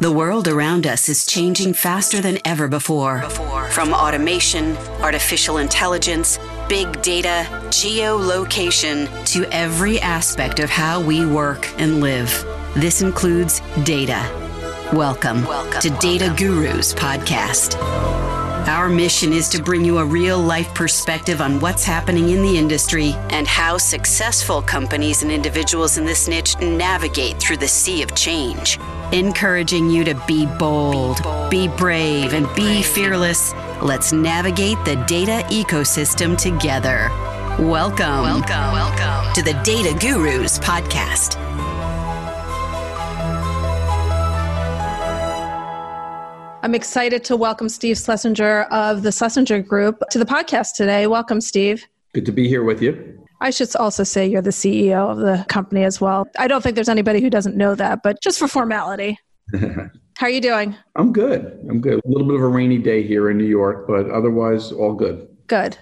The world around us is changing faster than ever before. From automation, artificial intelligence, big data, geolocation, to every aspect of how we work and live. This includes data. Welcome, Welcome. to Data Gurus Podcast. Our mission is to bring you a real life perspective on what's happening in the industry and how successful companies and individuals in this niche navigate through the sea of change encouraging you to be bold, be, bold, be brave, and be fearless. Let's navigate the data ecosystem together. Welcome, welcome, welcome to the Data Gurus podcast. I'm excited to welcome Steve Schlesinger of the Schlesinger Group to the podcast today. Welcome, Steve. Good to be here with you. I should also say you're the CEO of the company as well. I don't think there's anybody who doesn't know that, but just for formality. How are you doing? I'm good. I'm good. A little bit of a rainy day here in New York, but otherwise, all good. Good.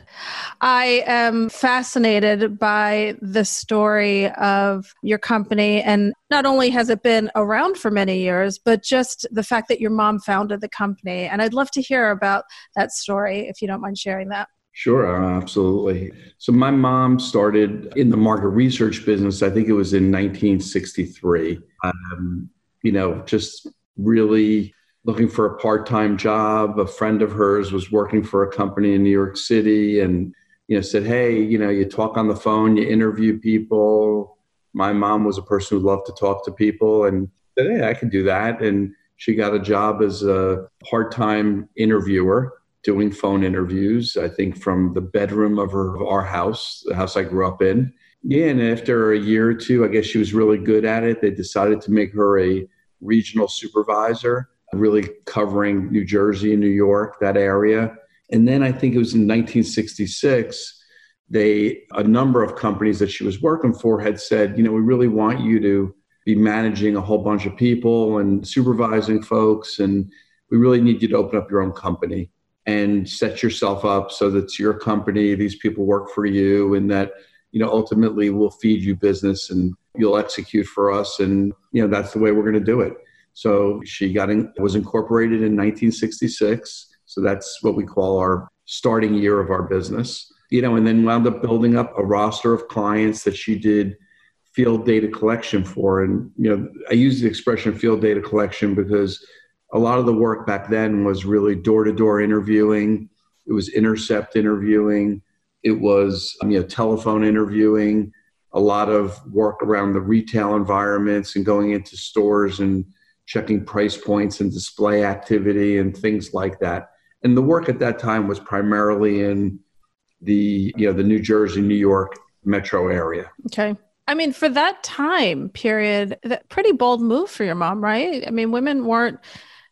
I am fascinated by the story of your company. And not only has it been around for many years, but just the fact that your mom founded the company. And I'd love to hear about that story if you don't mind sharing that. Sure, absolutely. So my mom started in the market research business. I think it was in 1963. Um, you know, just really looking for a part-time job. A friend of hers was working for a company in New York City, and you know said, "Hey, you know, you talk on the phone, you interview people." My mom was a person who loved to talk to people, and said, "Hey, I can do that." And she got a job as a part-time interviewer doing phone interviews, I think from the bedroom of, her, of our house, the house I grew up in. Yeah, and after a year or two, I guess she was really good at it. They decided to make her a regional supervisor, really covering New Jersey and New York, that area. And then I think it was in 1966, they a number of companies that she was working for had said, you know, we really want you to be managing a whole bunch of people and supervising folks and we really need you to open up your own company and set yourself up so that it's your company, these people work for you, and that you know ultimately we'll feed you business and you'll execute for us, and you know that's the way we're going to do it. So she got in, was incorporated in 1966. So that's what we call our starting year of our business. You know, and then wound up building up a roster of clients that she did field data collection for. And you know, I use the expression field data collection because a lot of the work back then was really door to door interviewing. It was intercept interviewing. It was you know telephone interviewing. A lot of work around the retail environments and going into stores and checking price points and display activity and things like that. And the work at that time was primarily in the you know the New Jersey, New York metro area. Okay. I mean, for that time period, that pretty bold move for your mom, right? I mean, women weren't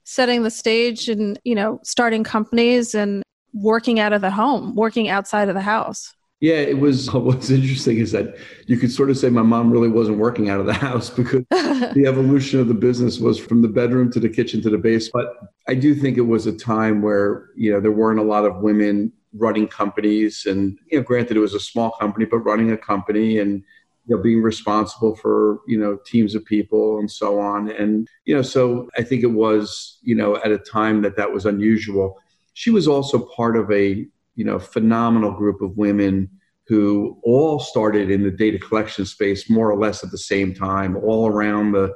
setting the stage and you know starting companies and working out of the home working outside of the house yeah it was what's interesting is that you could sort of say my mom really wasn't working out of the house because the evolution of the business was from the bedroom to the kitchen to the base but i do think it was a time where you know there weren't a lot of women running companies and you know granted it was a small company but running a company and you know, being responsible for, you know, teams of people and so on. And, you know, so I think it was, you know, at a time that that was unusual. She was also part of a, you know, phenomenal group of women who all started in the data collection space more or less at the same time, all around the,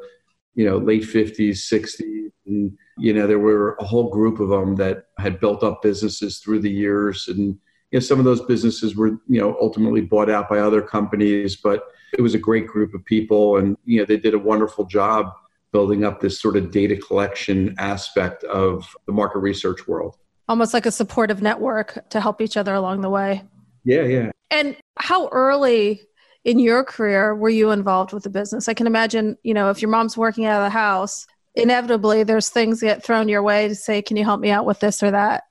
you know, late 50s, 60s. And, you know, there were a whole group of them that had built up businesses through the years. And, you know, some of those businesses were, you know, ultimately bought out by other companies, but it was a great group of people, and you know they did a wonderful job building up this sort of data collection aspect of the market research world. Almost like a supportive network to help each other along the way. Yeah, yeah. And how early in your career were you involved with the business? I can imagine, you know, if your mom's working out of the house, inevitably there's things get thrown your way to say, can you help me out with this or that?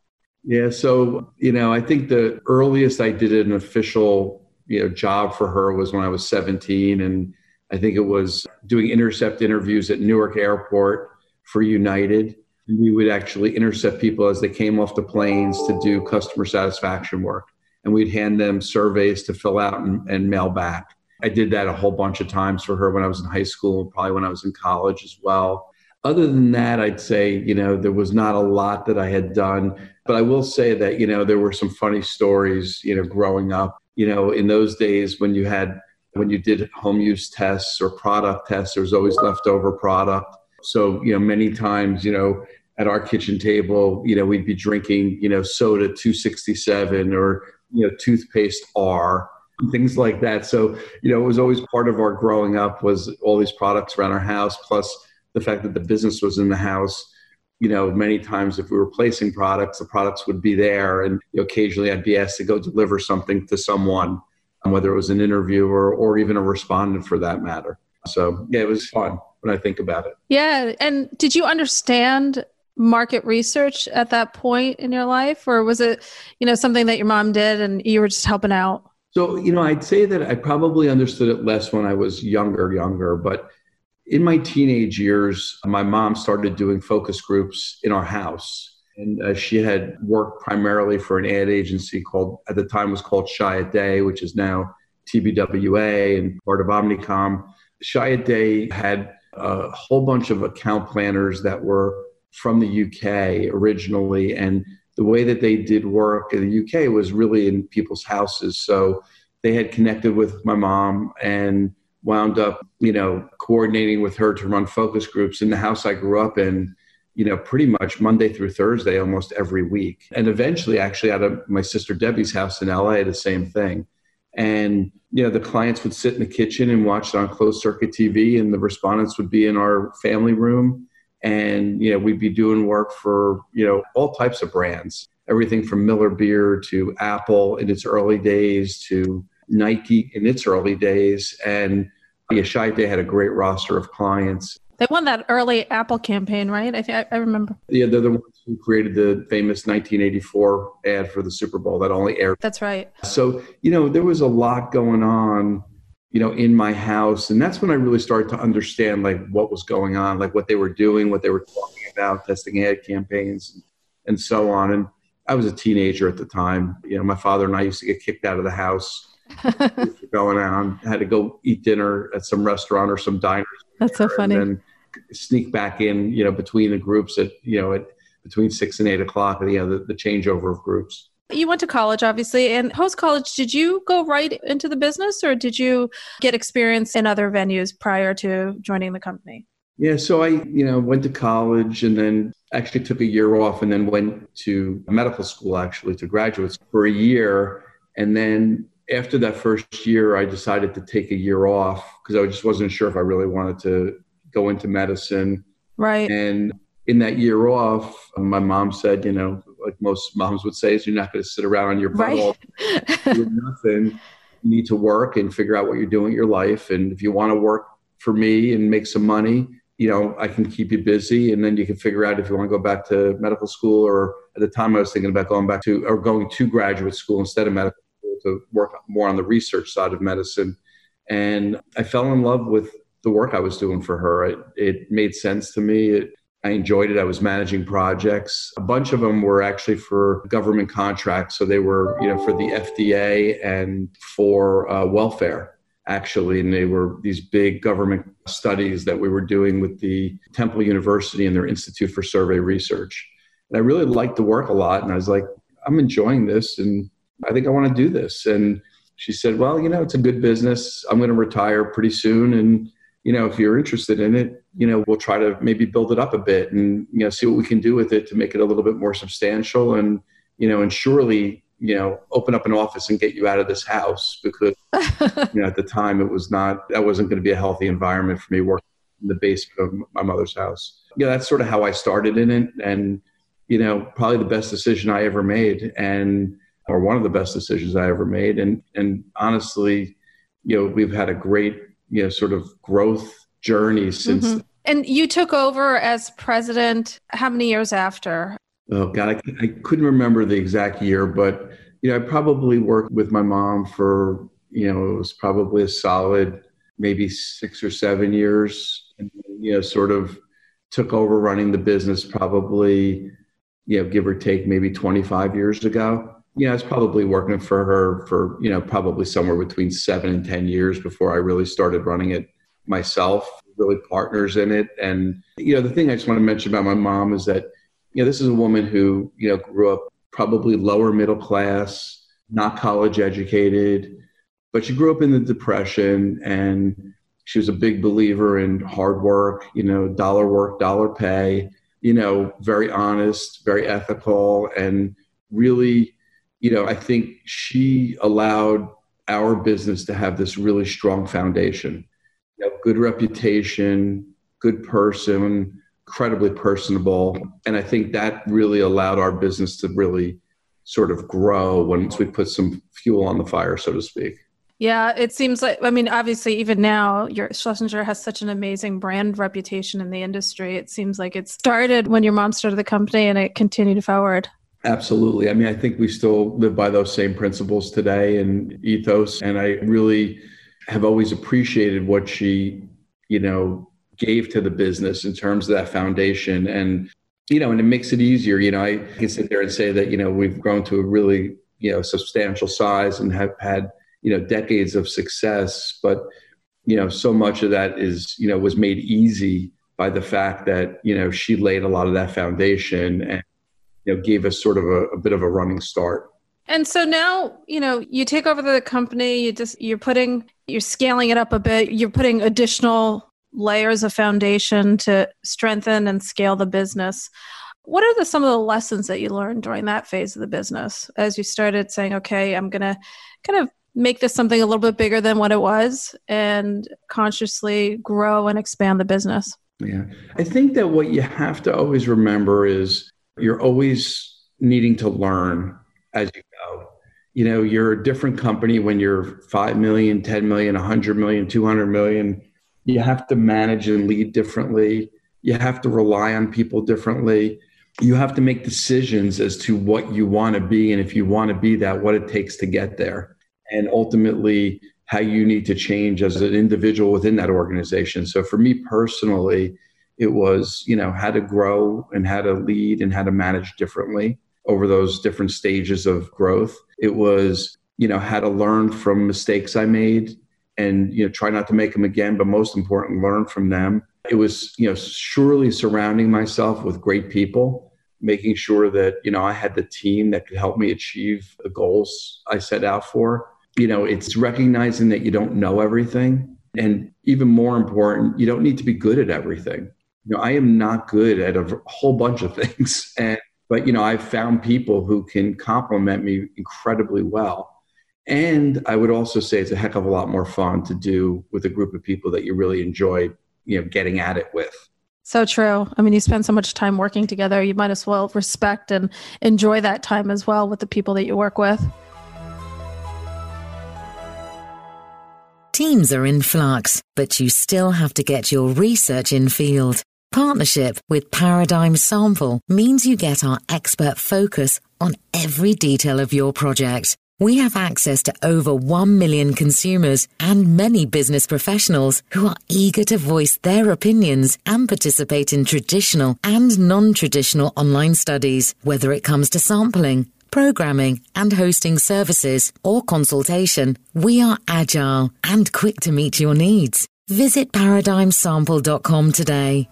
Yeah, so, you know, I think the earliest I did an official you know job for her was when I was 17, and I think it was doing intercept interviews at Newark Airport for United. We would actually intercept people as they came off the planes to do customer satisfaction work, and we'd hand them surveys to fill out and, and mail back. I did that a whole bunch of times for her when I was in high school, probably when I was in college as well. other than that, I'd say, you know, there was not a lot that I had done. But I will say that, you know, there were some funny stories, you know, growing up. You know, in those days when you had, when you did home use tests or product tests, there was always leftover product. So, you know, many times, you know, at our kitchen table, you know, we'd be drinking, you know, soda 267 or, you know, toothpaste R things like that. So, you know, it was always part of our growing up was all these products around our house, plus the fact that the business was in the house. You know, many times if we were placing products, the products would be there, and you know, occasionally I'd be asked to go deliver something to someone, um, whether it was an interview or, or even a respondent for that matter. So, yeah, it was fun when I think about it. Yeah. And did you understand market research at that point in your life? Or was it you know something that your mom did and you were just helping out? So you know i'd say that i probably understood it less when i was younger younger but in my teenage years my mom started doing focus groups in our house. And uh, she had worked primarily for an ad agency called at the time was called Chiat Day which is now tbwa and part of omnicom. Chiat Day had a whole bunch of account planners that were from the UK originally. And the way that they did work in the UK was really in people's houses. So they had connected with my mom and wound up, you know, coordinating with her to run focus groups in the house I grew up in, you know, pretty much Monday through Thursday, almost every week. And eventually, actually, out of my sister Debbie's house in LA, the same thing. And, you know, the clients would sit in the kitchen and watch it on closed circuit TV, and the respondents would be in our family room and you know we'd be doing work for you know all types of brands everything from miller beer to apple in its early days to nike in its early days and yeah, Day had a great roster of clients. They won that early Apple campaign, right? I think I, I remember. Yeah, they're the ones who created the famous 1984 ad for the Super Bowl that only aired. That's right. So, you know, there was a lot going on you know, in my house. And that's when I really started to understand like what was going on, like what they were doing, what they were talking about, testing ad campaigns and so on. And I was a teenager at the time. You know, my father and I used to get kicked out of the house going on. I had to go eat dinner at some restaurant or some diner. That's so funny. And sneak back in, you know, between the groups at, you know, at between six and eight o'clock, you know, the, the changeover of groups. You went to college, obviously, and post college, did you go right into the business or did you get experience in other venues prior to joining the company? Yeah, so I, you know, went to college and then actually took a year off and then went to medical school actually to graduate for a year. And then after that first year, I decided to take a year off because I just wasn't sure if I really wanted to go into medicine. Right. And in that year off, my mom said, you know, like most moms would say, is you're not going to sit around on your butt right. all doing nothing. You need to work and figure out what you're doing in your life. And if you want to work for me and make some money, you know, I can keep you busy. And then you can figure out if you want to go back to medical school or at the time I was thinking about going back to or going to graduate school instead of medical school to work more on the research side of medicine. And I fell in love with the work I was doing for her. It, it made sense to me. It, I enjoyed it. I was managing projects. A bunch of them were actually for government contracts. So they were, you know, for the FDA and for uh, welfare, actually. And they were these big government studies that we were doing with the Temple University and their Institute for Survey Research. And I really liked the work a lot. And I was like, I'm enjoying this and I think I want to do this. And she said, Well, you know, it's a good business. I'm going to retire pretty soon. And you know, if you're interested in it, you know, we'll try to maybe build it up a bit and, you know, see what we can do with it to make it a little bit more substantial and, you know, and surely, you know, open up an office and get you out of this house because, you know, at the time it was not, that wasn't going to be a healthy environment for me working in the basement of my mother's house. Yeah, you know, that's sort of how I started in it. And, you know, probably the best decision I ever made and, or one of the best decisions I ever made. And, and honestly, you know, we've had a great you know sort of growth journey since mm-hmm. and you took over as president how many years after? Oh god I, I couldn't remember the exact year but you know i probably worked with my mom for you know it was probably a solid maybe six or seven years and you know sort of took over running the business probably you know give or take maybe 25 years ago yeah, I was probably working for her for, you know, probably somewhere between seven and 10 years before I really started running it myself. really partners in it. And, you know, the thing I just want to mention about my mom is that, you know, this is a woman who, you know, grew up probably lower middle class, not college educated, but she grew up in the Depression and she was a big believer in hard work, you know, dollar work, dollar pay, you know, very honest, very ethical, and really, you know, I think she allowed our business to have this really strong foundation. You know, good reputation, good person, incredibly personable. And I think that really allowed our business to really sort of grow once we put some fuel on the fire, so to speak. Yeah, it seems like I mean, obviously, even now, your Schlesinger has such an amazing brand reputation in the industry. It seems like it started when your mom started the company and it continued forward. Absolutely. I mean, I think we still live by those same principles today and ethos. And I really have always appreciated what she, you know, gave to the business in terms of that foundation. And, you know, and it makes it easier. You know, I can sit there and say that, you know, we've grown to a really, you know, substantial size and have had, you know, decades of success. But, you know, so much of that is, you know, was made easy by the fact that, you know, she laid a lot of that foundation and, you know, gave us sort of a, a bit of a running start. And so now, you know, you take over the company, you just you're putting you're scaling it up a bit, you're putting additional layers of foundation to strengthen and scale the business. What are the, some of the lessons that you learned during that phase of the business as you started saying, okay, I'm going to kind of make this something a little bit bigger than what it was and consciously grow and expand the business? Yeah. I think that what you have to always remember is you're always needing to learn as you go. You know, you're a different company when you're 5 million, 10 million, 100 million, 200 million you have to manage and lead differently. You have to rely on people differently. You have to make decisions as to what you want to be. And if you want to be that, what it takes to get there. And ultimately, how you need to change as an individual within that organization. So for me personally, it was, you know, how to grow and how to lead and how to manage differently over those different stages of growth. It was, you know, how to learn from mistakes I made and you know try not to make them again but most important learn from them. It was you know surely surrounding myself with great people making sure that you know i had the team that could help me achieve the goals i set out for. You know it's recognizing that you don't know everything and even more important you don't need to be good at everything you know i am not good at a whole bunch of things and but you know i've found people who can complement me incredibly well and I would also say it's a heck of a lot more fun to do with a group of people that you really enjoy, you know, getting at it with. So true. I mean, you spend so much time working together, you might as well respect and enjoy that time as well with the people that you work with. Teams are in flux, but you still have to get your research in field. Partnership with Paradigm Sample means you get our expert focus on every detail of your project we have access to over 1 million consumers and many business professionals who are eager to voice their opinions and participate in traditional and non-traditional online studies, whether it comes to sampling, programming and hosting services or consultation. We are agile and quick to meet your needs. Visit paradigmsample.com today.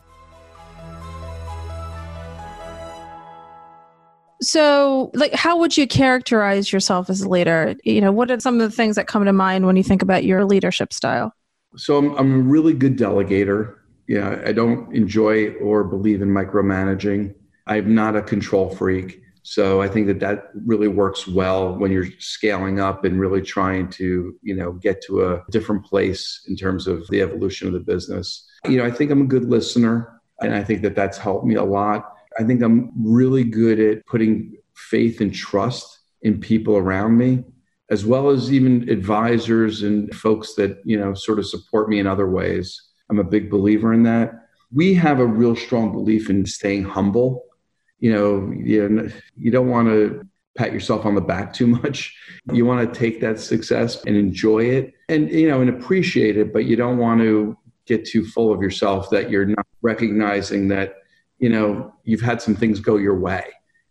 So, like, how would you characterize yourself as a leader? You know, what are some of the things that come to mind when you think about your leadership style? So, I'm, I'm a really good delegator. Yeah, I don't enjoy or believe in micromanaging. I'm not a control freak. So I think that that really works well when you're scaling up and really trying to, you know, get to a different place in terms of the evolution of the business. You know, I think I'm a good listener and I think that that's helped me a lot. I think I'm really good at putting faith and trust in people around me, as well as even advisors and folks that, you know, sort of support me in other ways. I'm a big believer in that. We have a real strong belief in staying humble. You know, you, you don't want to pat yourself on the back too much. You want to take that success and enjoy it and, you know, and appreciate it, but you don't want to get too full of yourself that you're not recognizing that you know, you've had some things go your way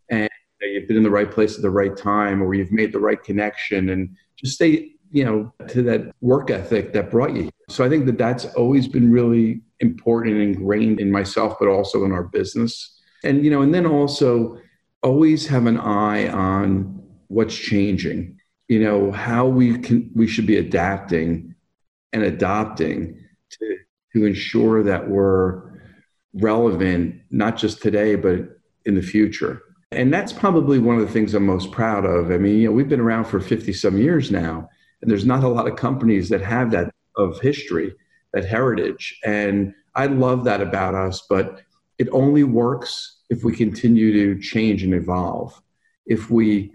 and you've been in the right place at the right time or you've made the right connection and just stay, you know, to that work ethic that brought you. So I think that that's always been really important and ingrained in myself, but also in our business. And, you know, and then also always have an eye on what's changing, you know, how we can, we should be adapting and adopting to, to ensure that we're relevant, not just today, but in the future. And that's probably one of the things I'm most proud of. I mean, you know, we've been around for 50 some years now, and there's not a lot of companies that have that of history, that heritage. And I love that about us, but it only works if we continue to change and evolve. If we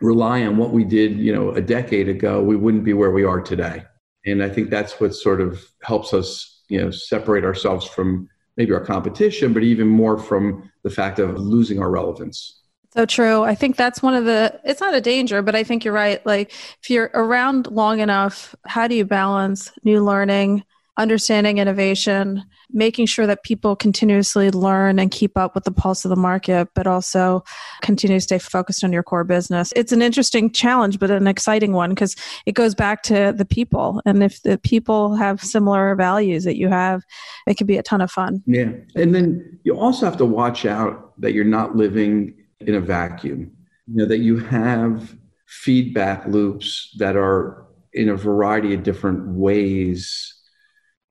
rely on what we did, you know, a decade ago, we wouldn't be where we are today. And I think that's what sort of helps us, you know, separate ourselves from maybe our competition, but even more from the fact of losing our relevance. So true. I think that's one of the, it's not a danger, but I think you're right. Like, if you're around long enough, how do you balance new learning, understanding innovation, making sure that people continuously learn and keep up with the pulse of the market, but also continue to stay focused on your core business. It's an interesting challenge, but an exciting one because it goes back to the people. And if the people have similar values that you have, it can be a ton of fun. Yeah. And then you also have to watch out that you're not living in a vacuum, you know, that you have feedback loops that are in a variety of different ways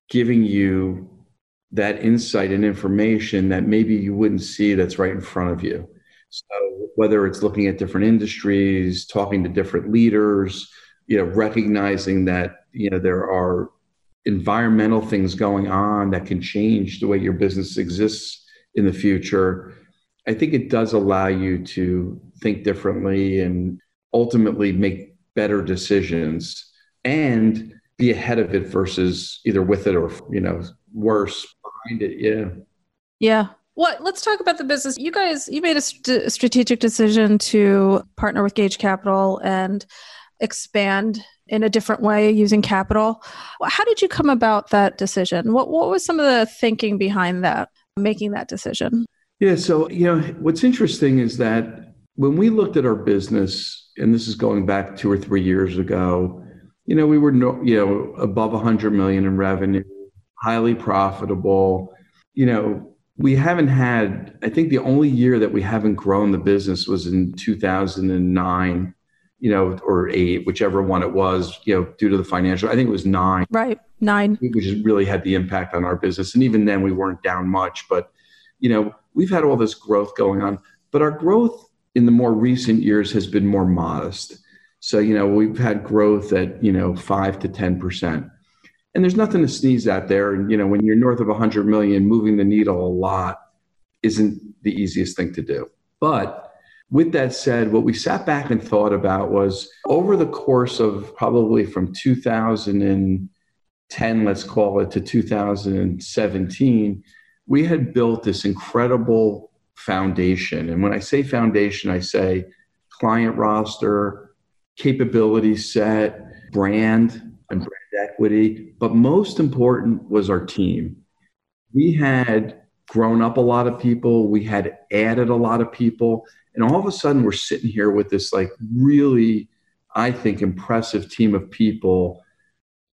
giving you that insight and information that maybe you wouldn't see that's right in front of you. So whether it's looking at different industries, talking to different leaders, you know, recognizing that you know there are environmental things going on that can change the way your business exists in the future. I think it does allow you to think differently and ultimately make better decisions and be ahead of it versus either with it or you know worse behind it yeah. Yeah. Well let's talk about the business. You guys you made a st- strategic decision to partner with Gauge Capital and expand in a different way using capital. How did you come about that decision? What, what was some of the thinking behind that making that decision? Yeah so you know what's interesting is that when we looked at our business and this is going back two or three years ago you know, we were no, you know above 100 million in revenue, highly profitable. You know, we haven't had. I think the only year that we haven't grown the business was in 2009. You know, or eight, whichever one it was. You know, due to the financial. I think it was nine. Right, nine. Which really had the impact on our business, and even then we weren't down much. But you know, we've had all this growth going on, but our growth in the more recent years has been more modest so, you know, we've had growth at, you know, five to 10%. And there's nothing to sneeze at there. And, you know, when you're north of 100 million, moving the needle a lot isn't the easiest thing to do. But with that said, what we sat back and thought about was over the course of probably from 2010, let's call it, to 2017, we had built this incredible foundation. And when I say foundation, I say client roster, capability set, brand, and brand equity. But most important was our team. We had grown up a lot of people, we had added a lot of people, and all of a sudden we're sitting here with this like really, I think, impressive team of people.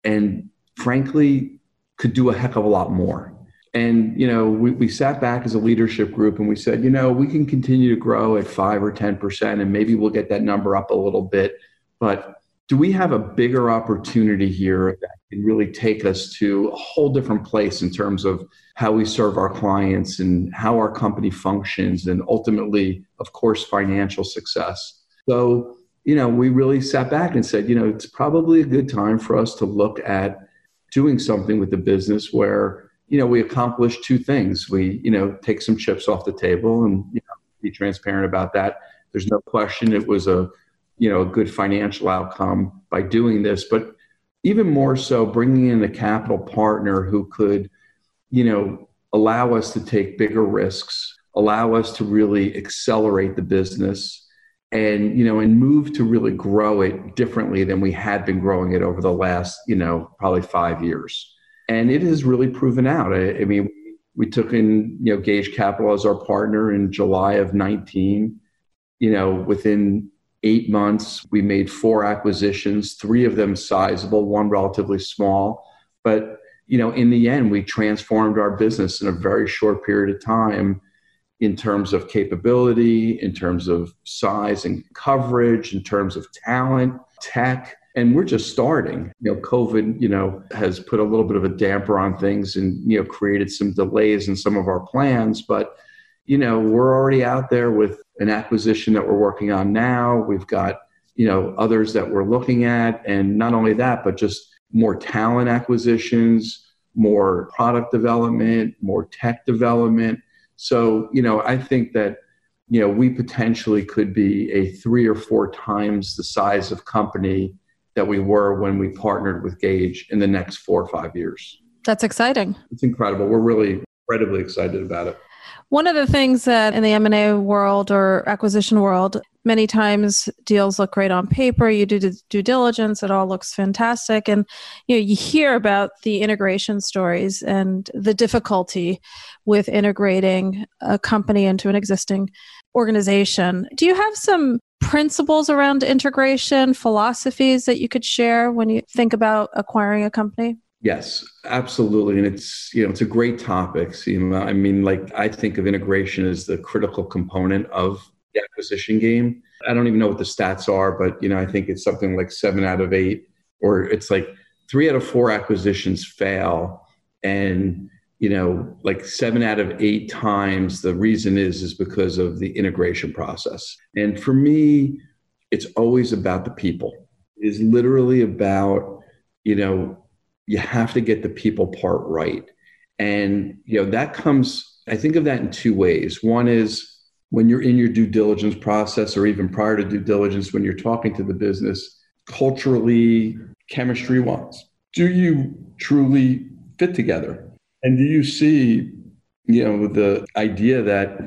And frankly, could do a heck of a lot more. And, you know, we, we sat back as a leadership group and we said, you know, we can continue to grow at five or 10%, and maybe we'll get that number up a little bit but do we have a bigger opportunity here that can really take us to a whole different place in terms of how we serve our clients and how our company functions and ultimately, of course, financial success? So, you know, we really sat back and said, you know, it's probably a good time for us to look at doing something with the business where, you know, we accomplish two things. We, you know, take some chips off the table and, you know, be transparent about that. There's no question it was a you know a good financial outcome by doing this but even more so bringing in a capital partner who could you know allow us to take bigger risks allow us to really accelerate the business and you know and move to really grow it differently than we had been growing it over the last you know probably five years. And it has really proven out. I, I mean we took in you know Gauge Capital as our partner in july of 19 you know within eight months, we made four acquisitions, three of them sizable, one relatively small. But you know, in the end, we transformed our business in a very short period of time in terms of capability, in terms of size and coverage, in terms of talent, tech. And we're just starting. You know, COVID, you know, has put a little bit of a damper on things and, you know, created some delays in some of our plans. But, you know, we're already out there with an acquisition that we're working on now. We've got, you know, others that we're looking at. And not only that, but just more talent acquisitions, more product development, more tech development. So, you know, I think that, you know, we potentially could be a three or four times the size of company that we were when we partnered with Gauge in the next four or five years. That's exciting. It's incredible. We're really incredibly excited about it. One of the things that in the M&A world or acquisition world, many times deals look great on paper, you do due diligence, it all looks fantastic and you know you hear about the integration stories and the difficulty with integrating a company into an existing organization. Do you have some principles around integration, philosophies that you could share when you think about acquiring a company? Yes, absolutely. And it's, you know, it's a great topic, Sima. I mean, like I think of integration as the critical component of the acquisition game. I don't even know what the stats are, but you know, I think it's something like seven out of eight, or it's like three out of four acquisitions fail. And you know, like seven out of eight times the reason is is because of the integration process. And for me, it's always about the people. It is literally about, you know, you have to get the people part right. And you know that comes I think of that in two ways. One is when you're in your due diligence process or even prior to due diligence when you're talking to the business culturally chemistry wise do you truly fit together and do you see you know the idea that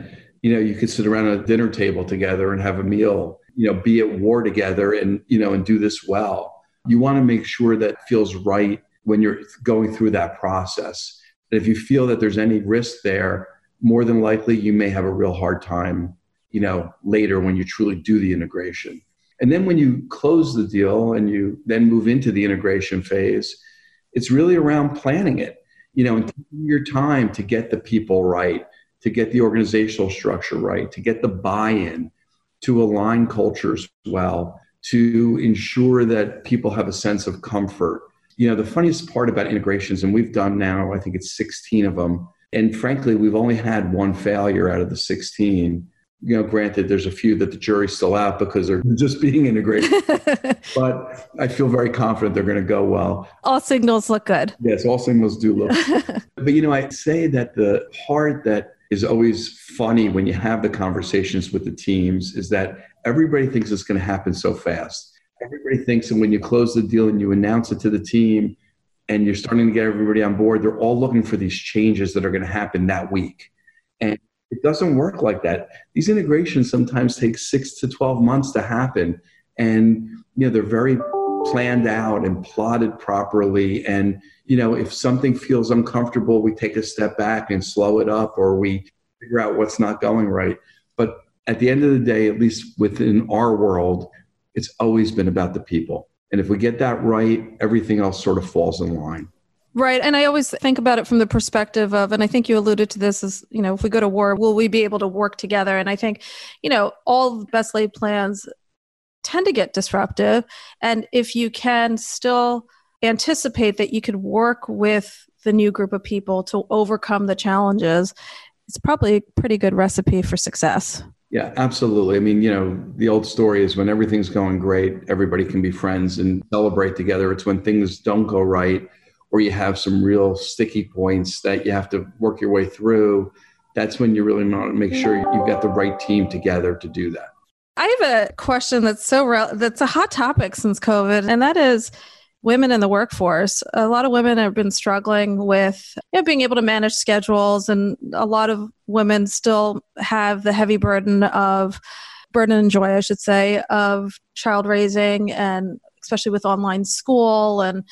you know you could sit around a dinner table together and have a meal you know be at war together and you know and do this well you want to make sure that feels right when you're going through that process. And if you feel that there's any risk there, more than likely you may have a real hard time, you know, later when you truly do the integration. And then when you close the deal and you then move into the integration phase, it's really around planning it, you know, and taking your time to get the people right, to get the organizational structure right, to get the buy-in, to align cultures well, to ensure that people have a sense of comfort you know, the funniest part about integrations, and we've done now, I think it's 16 of them. And frankly, we've only had one failure out of the 16. You know, granted, there's a few that the jury's still out because they're just being integrated. but I feel very confident they're going to go well. All signals look good. Yes, all signals do look. but you know, I say that the part that is always funny when you have the conversations with the teams is that everybody thinks it's going to happen so fast everybody thinks and when you close the deal and you announce it to the team and you're starting to get everybody on board they're all looking for these changes that are going to happen that week. And it doesn't work like that. These integrations sometimes take six to 12 months to happen. And you know they're very planned out and plotted properly. And you know if something feels uncomfortable we take a step back and slow it up or we figure out what's not going right. But at the end of the day at least within our world it's always been about the people. And if we get that right, everything else sort of falls in line. Right. And I always think about it from the perspective of, and I think you alluded to this is, you know, if we go to war, will we be able to work together? And I think, you know, all best laid plans tend to get disruptive. And if you can still anticipate that you could work with the new group of people to overcome the challenges, it's probably a pretty good recipe for success. Yeah, absolutely. I mean, you know, the old story is when everything's going great, everybody can be friends and celebrate together. It's when things don't go right or you have some real sticky points that you have to work your way through. That's when you really want to make sure you've got the right team together to do that. I have a question that's so real, that's a hot topic since COVID, and that is women in the workforce. A lot of women have been struggling with you know, being able to manage schedules, and a lot of women still have the heavy burden of burden and joy, I should say, of child raising, and especially with online school. And,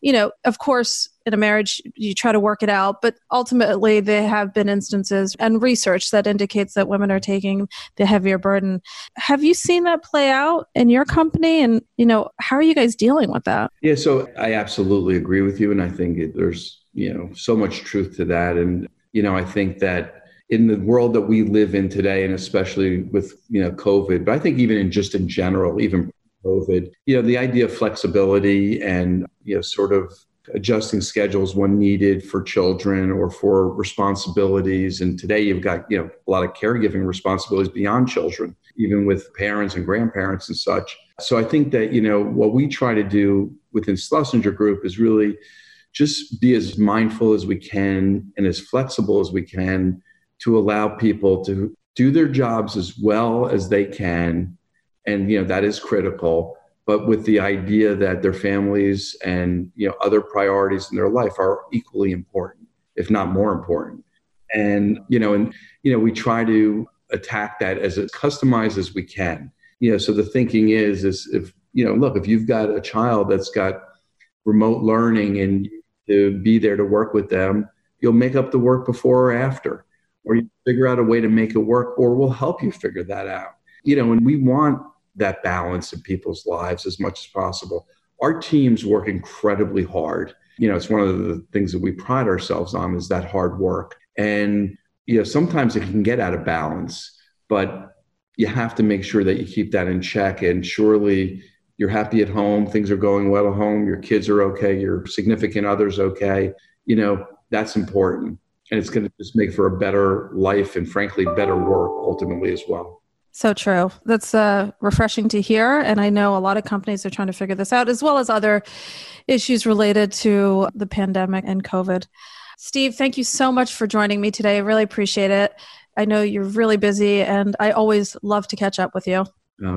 you know, of course, in a marriage you try to work it out but ultimately there have been instances and research that indicates that women are taking the heavier burden. Have you seen that play out in your company? And you know how are you guys dealing with that? Yeah so i absolutely agree with you and i think it, there's you know so much truth to that. And you know i think that in the world that we live in today and especially with you know covid but i think even in just in general even covid you know the idea of flexibility and you know sort of adjusting schedules when needed for children or for responsibilities. And today you've got you know a lot of caregiving responsibilities beyond children even with parents and grandparents and such. So i think that you know what we try to do within schlesinger group is really just be as mindful as we can and as flexible as we can to allow people to do their jobs as well as they can. And you know that is critical but with the idea that their families and you know other priorities in their life are equally important if not more important. And you know and you know we try to attack that as customized as we can. You know so the thinking is is if you know look if you've got a child that's got remote learning and to be there to work with them you'll make up the work before or after or you figure out a way to make it work or we'll help you figure that out. You know and we want that balance in people's lives as much as possible. Our teams work incredibly hard. You know, it's one of the things that we pride ourselves on is that hard work. And, you know, sometimes it can get out of balance, but you have to make sure that you keep that in check. And surely you're happy at home, things are going well at home, your kids are okay, your significant other's okay. You know, that's important. And it's going to just make for a better life and, frankly, better work ultimately as well. So true. That's uh, refreshing to hear. And I know a lot of companies are trying to figure this out, as well as other issues related to the pandemic and COVID. Steve, thank you so much for joining me today. I really appreciate it. I know you're really busy, and I always love to catch up with you.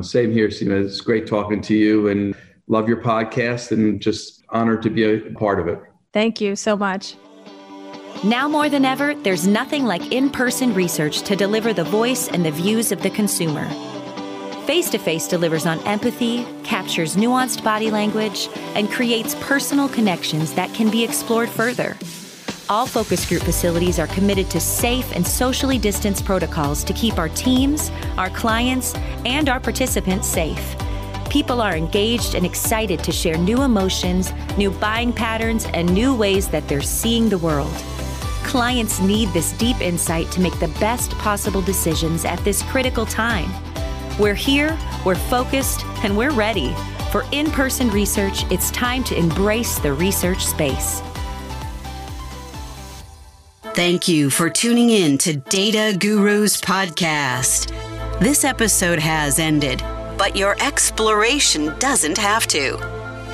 Same here, Steve. It's great talking to you and love your podcast and just honored to be a part of it. Thank you so much. Now more than ever, there's nothing like in person research to deliver the voice and the views of the consumer. Face to face delivers on empathy, captures nuanced body language, and creates personal connections that can be explored further. All focus group facilities are committed to safe and socially distanced protocols to keep our teams, our clients, and our participants safe. People are engaged and excited to share new emotions, new buying patterns, and new ways that they're seeing the world. Clients need this deep insight to make the best possible decisions at this critical time. We're here, we're focused, and we're ready. For in person research, it's time to embrace the research space. Thank you for tuning in to Data Gurus Podcast. This episode has ended, but your exploration doesn't have to